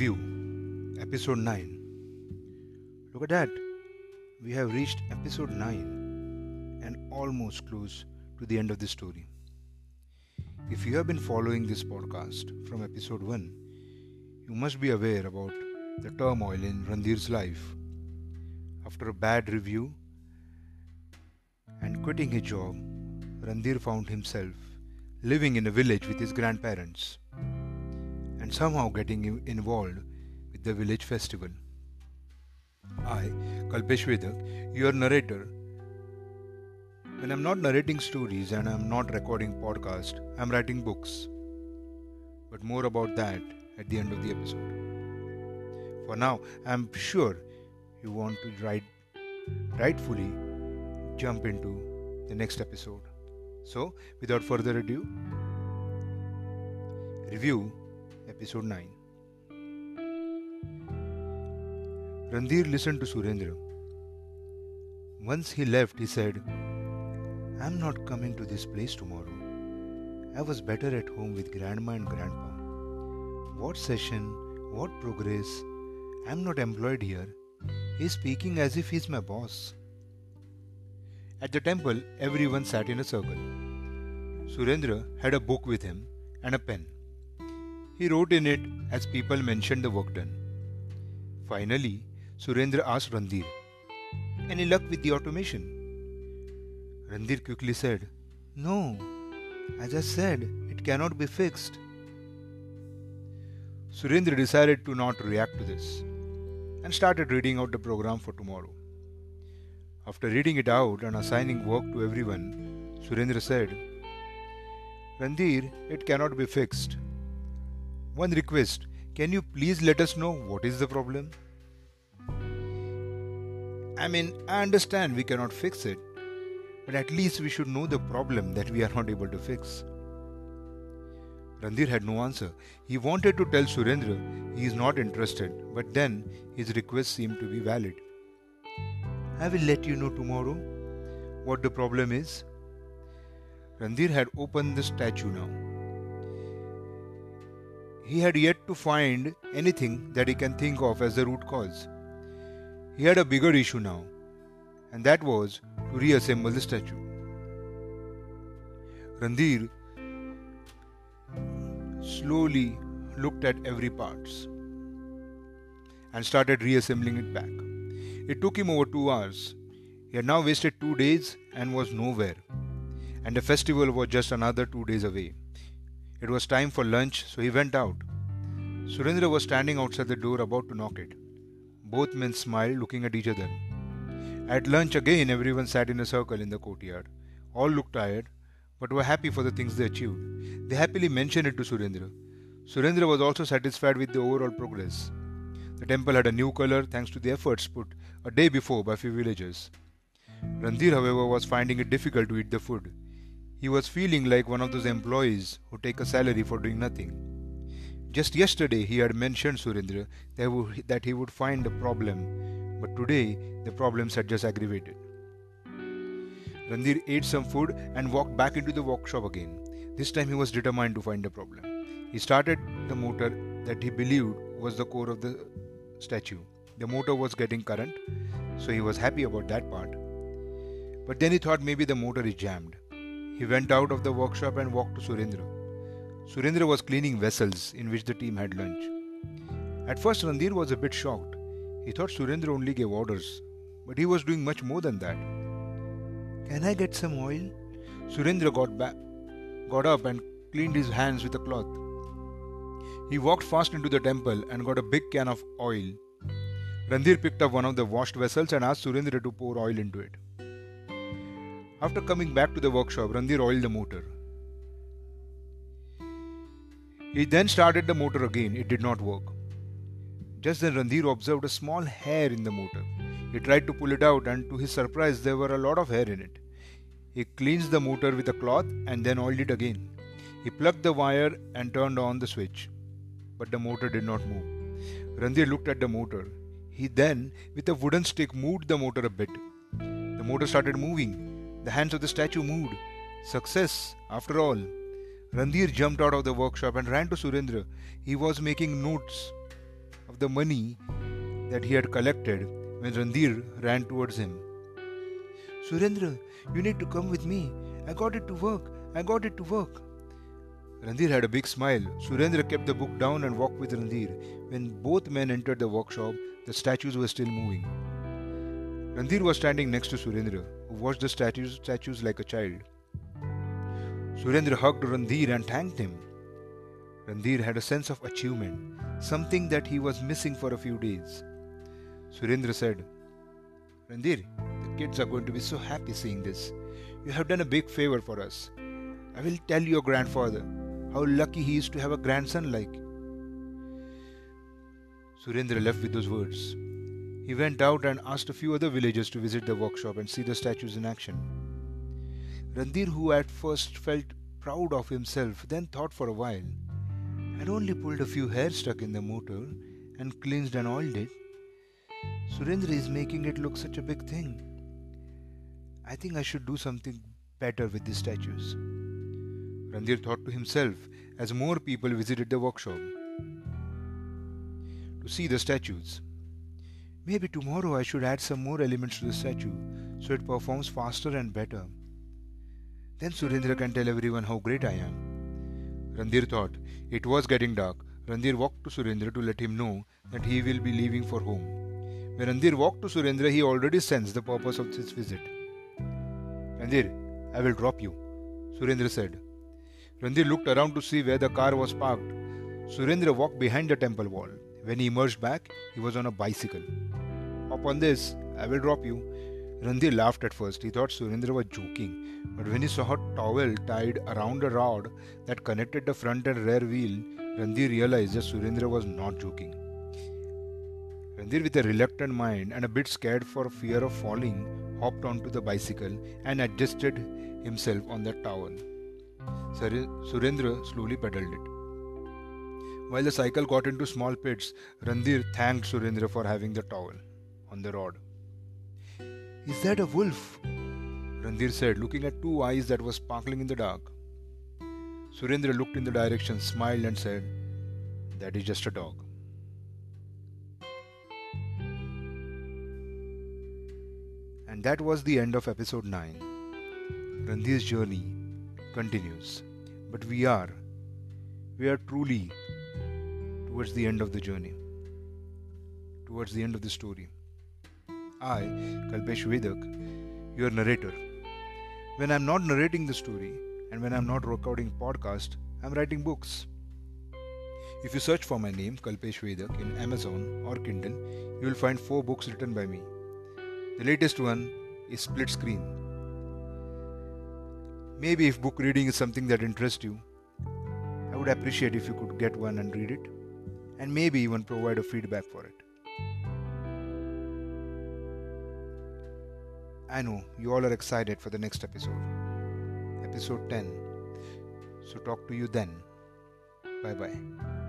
Review Episode 9 Look at that! We have reached episode 9 and almost close to the end of the story. If you have been following this podcast from episode 1, you must be aware about the turmoil in Randhir's life. After a bad review and quitting his job, Randhir found himself living in a village with his grandparents and somehow getting involved with the village festival. I, Kalpesh Vedak, your narrator. When I'm not narrating stories and I'm not recording podcast, I'm writing books. But more about that at the end of the episode. For now, I'm sure you want to write rightfully jump into the next episode. So, without further ado, review episode 9. Randhir listened to Surendra. Once he left, he said, I'm not coming to this place tomorrow. I was better at home with grandma and grandpa. What session? What progress? I'm not employed here. He's speaking as if he's my boss. At the temple, everyone sat in a circle. Surendra had a book with him and a pen. He wrote in it as people mentioned the work done. Finally, Surendra asked Randhir, Any luck with the automation? Randhir quickly said, No, as I said, it cannot be fixed. Surendra decided to not react to this and started reading out the program for tomorrow. After reading it out and assigning work to everyone, Surendra said, Randhir, it cannot be fixed. One request can you please let us know what is the problem? I mean, I understand we cannot fix it, but at least we should know the problem that we are not able to fix. Randhir had no answer. He wanted to tell Surendra he is not interested, but then his request seemed to be valid. I will let you know tomorrow what the problem is. Randhir had opened the statue now he had yet to find anything that he can think of as the root cause. He had a bigger issue now, and that was to reassemble the statue. Randhir slowly looked at every parts and started reassembling it back. It took him over two hours. He had now wasted two days and was nowhere, and the festival was just another two days away. It was time for lunch, so he went out. Surendra was standing outside the door about to knock it. Both men smiled, looking at each other. At lunch again, everyone sat in a circle in the courtyard. All looked tired, but were happy for the things they achieved. They happily mentioned it to Surendra. Surendra was also satisfied with the overall progress. The temple had a new color thanks to the efforts put a day before by few villagers. Randhir, however, was finding it difficult to eat the food. He was feeling like one of those employees who take a salary for doing nothing. Just yesterday he had mentioned Surendra that he would find a problem, but today the problems had just aggravated. Randhir ate some food and walked back into the workshop again. This time he was determined to find a problem. He started the motor that he believed was the core of the statue. The motor was getting current, so he was happy about that part. But then he thought maybe the motor is jammed. He went out of the workshop and walked to Surendra. Surendra was cleaning vessels in which the team had lunch. At first, Randhir was a bit shocked. He thought Surendra only gave orders, but he was doing much more than that. Can I get some oil? Surendra got back, got up and cleaned his hands with a cloth. He walked fast into the temple and got a big can of oil. Randhir picked up one of the washed vessels and asked Surendra to pour oil into it. After coming back to the workshop, Randhir oiled the motor. He then started the motor again. It did not work. Just then, Randhir observed a small hair in the motor. He tried to pull it out, and to his surprise, there were a lot of hair in it. He cleansed the motor with a cloth and then oiled it again. He plugged the wire and turned on the switch, but the motor did not move. Randhir looked at the motor. He then, with a wooden stick, moved the motor a bit. The motor started moving. The hands of the statue moved. Success, after all. Randhir jumped out of the workshop and ran to Surendra. He was making notes. of the money that he had collected when Randhir ran towards him. Surendra, you need to come with me. I got it to work. I got it to work. Randhir had a big smile. Surendra kept the book down and walked with Randhir. When both men entered the workshop, the statues were still moving. Randhir was standing next to Surendra, who watched the statues, statues like a child. Surendra hugged Randhir and thanked him. Randhir had a sense of achievement, something that he was missing for a few days. Surendra said, Randhir, the kids are going to be so happy seeing this. You have done a big favor for us. I will tell your grandfather how lucky he is to have a grandson like. Surendra left with those words. He went out and asked a few other villagers to visit the workshop and see the statues in action. Randhir, who at first felt proud of himself, then thought for a while. I'd only pulled a few hairs stuck in the motor and cleansed and oiled it. Surendra is making it look such a big thing. I think I should do something better with these statues. Randhir thought to himself as more people visited the workshop to see the statues. Maybe tomorrow I should add some more elements to the statue so it performs faster and better. Then Surendra can tell everyone how great I am. Randhir thought. It was getting dark. Randhir walked to Surendra to let him know that he will be leaving for home. When Randhir walked to Surendra, he already sensed the purpose of his visit. Randhir, I will drop you, Surendra said. Randhir looked around to see where the car was parked. Surendra walked behind the temple wall. When he emerged back, he was on a bicycle. Upon this, I will drop you. Randhir laughed at first. He thought Surendra was joking. But when he saw a towel tied around a rod that connected the front and rear wheel, Randhir realized that Surendra was not joking. Randhir, with a reluctant mind and a bit scared for fear of falling, hopped onto the bicycle and adjusted himself on the towel. Surendra slowly pedaled it. While the cycle got into small pits, Randhir thanked Surendra for having the towel on the rod. Is that a wolf? Randhir said, looking at two eyes that were sparkling in the dark. Surendra looked in the direction, smiled, and said, That is just a dog. And that was the end of episode 9. Randhir's journey continues. But we are, we are truly towards the end of the journey, towards the end of the story. I, Kalpesh Vedak, your narrator. When I'm not narrating the story and when I'm not recording podcast, I'm writing books. If you search for my name, Kalpesh Vedak, in Amazon or Kindle, you will find four books written by me. The latest one is Split Screen. Maybe if book reading is something that interests you, I would appreciate if you could get one and read it, and maybe even provide a feedback for it. I know you all are excited for the next episode, episode 10. So, talk to you then. Bye bye.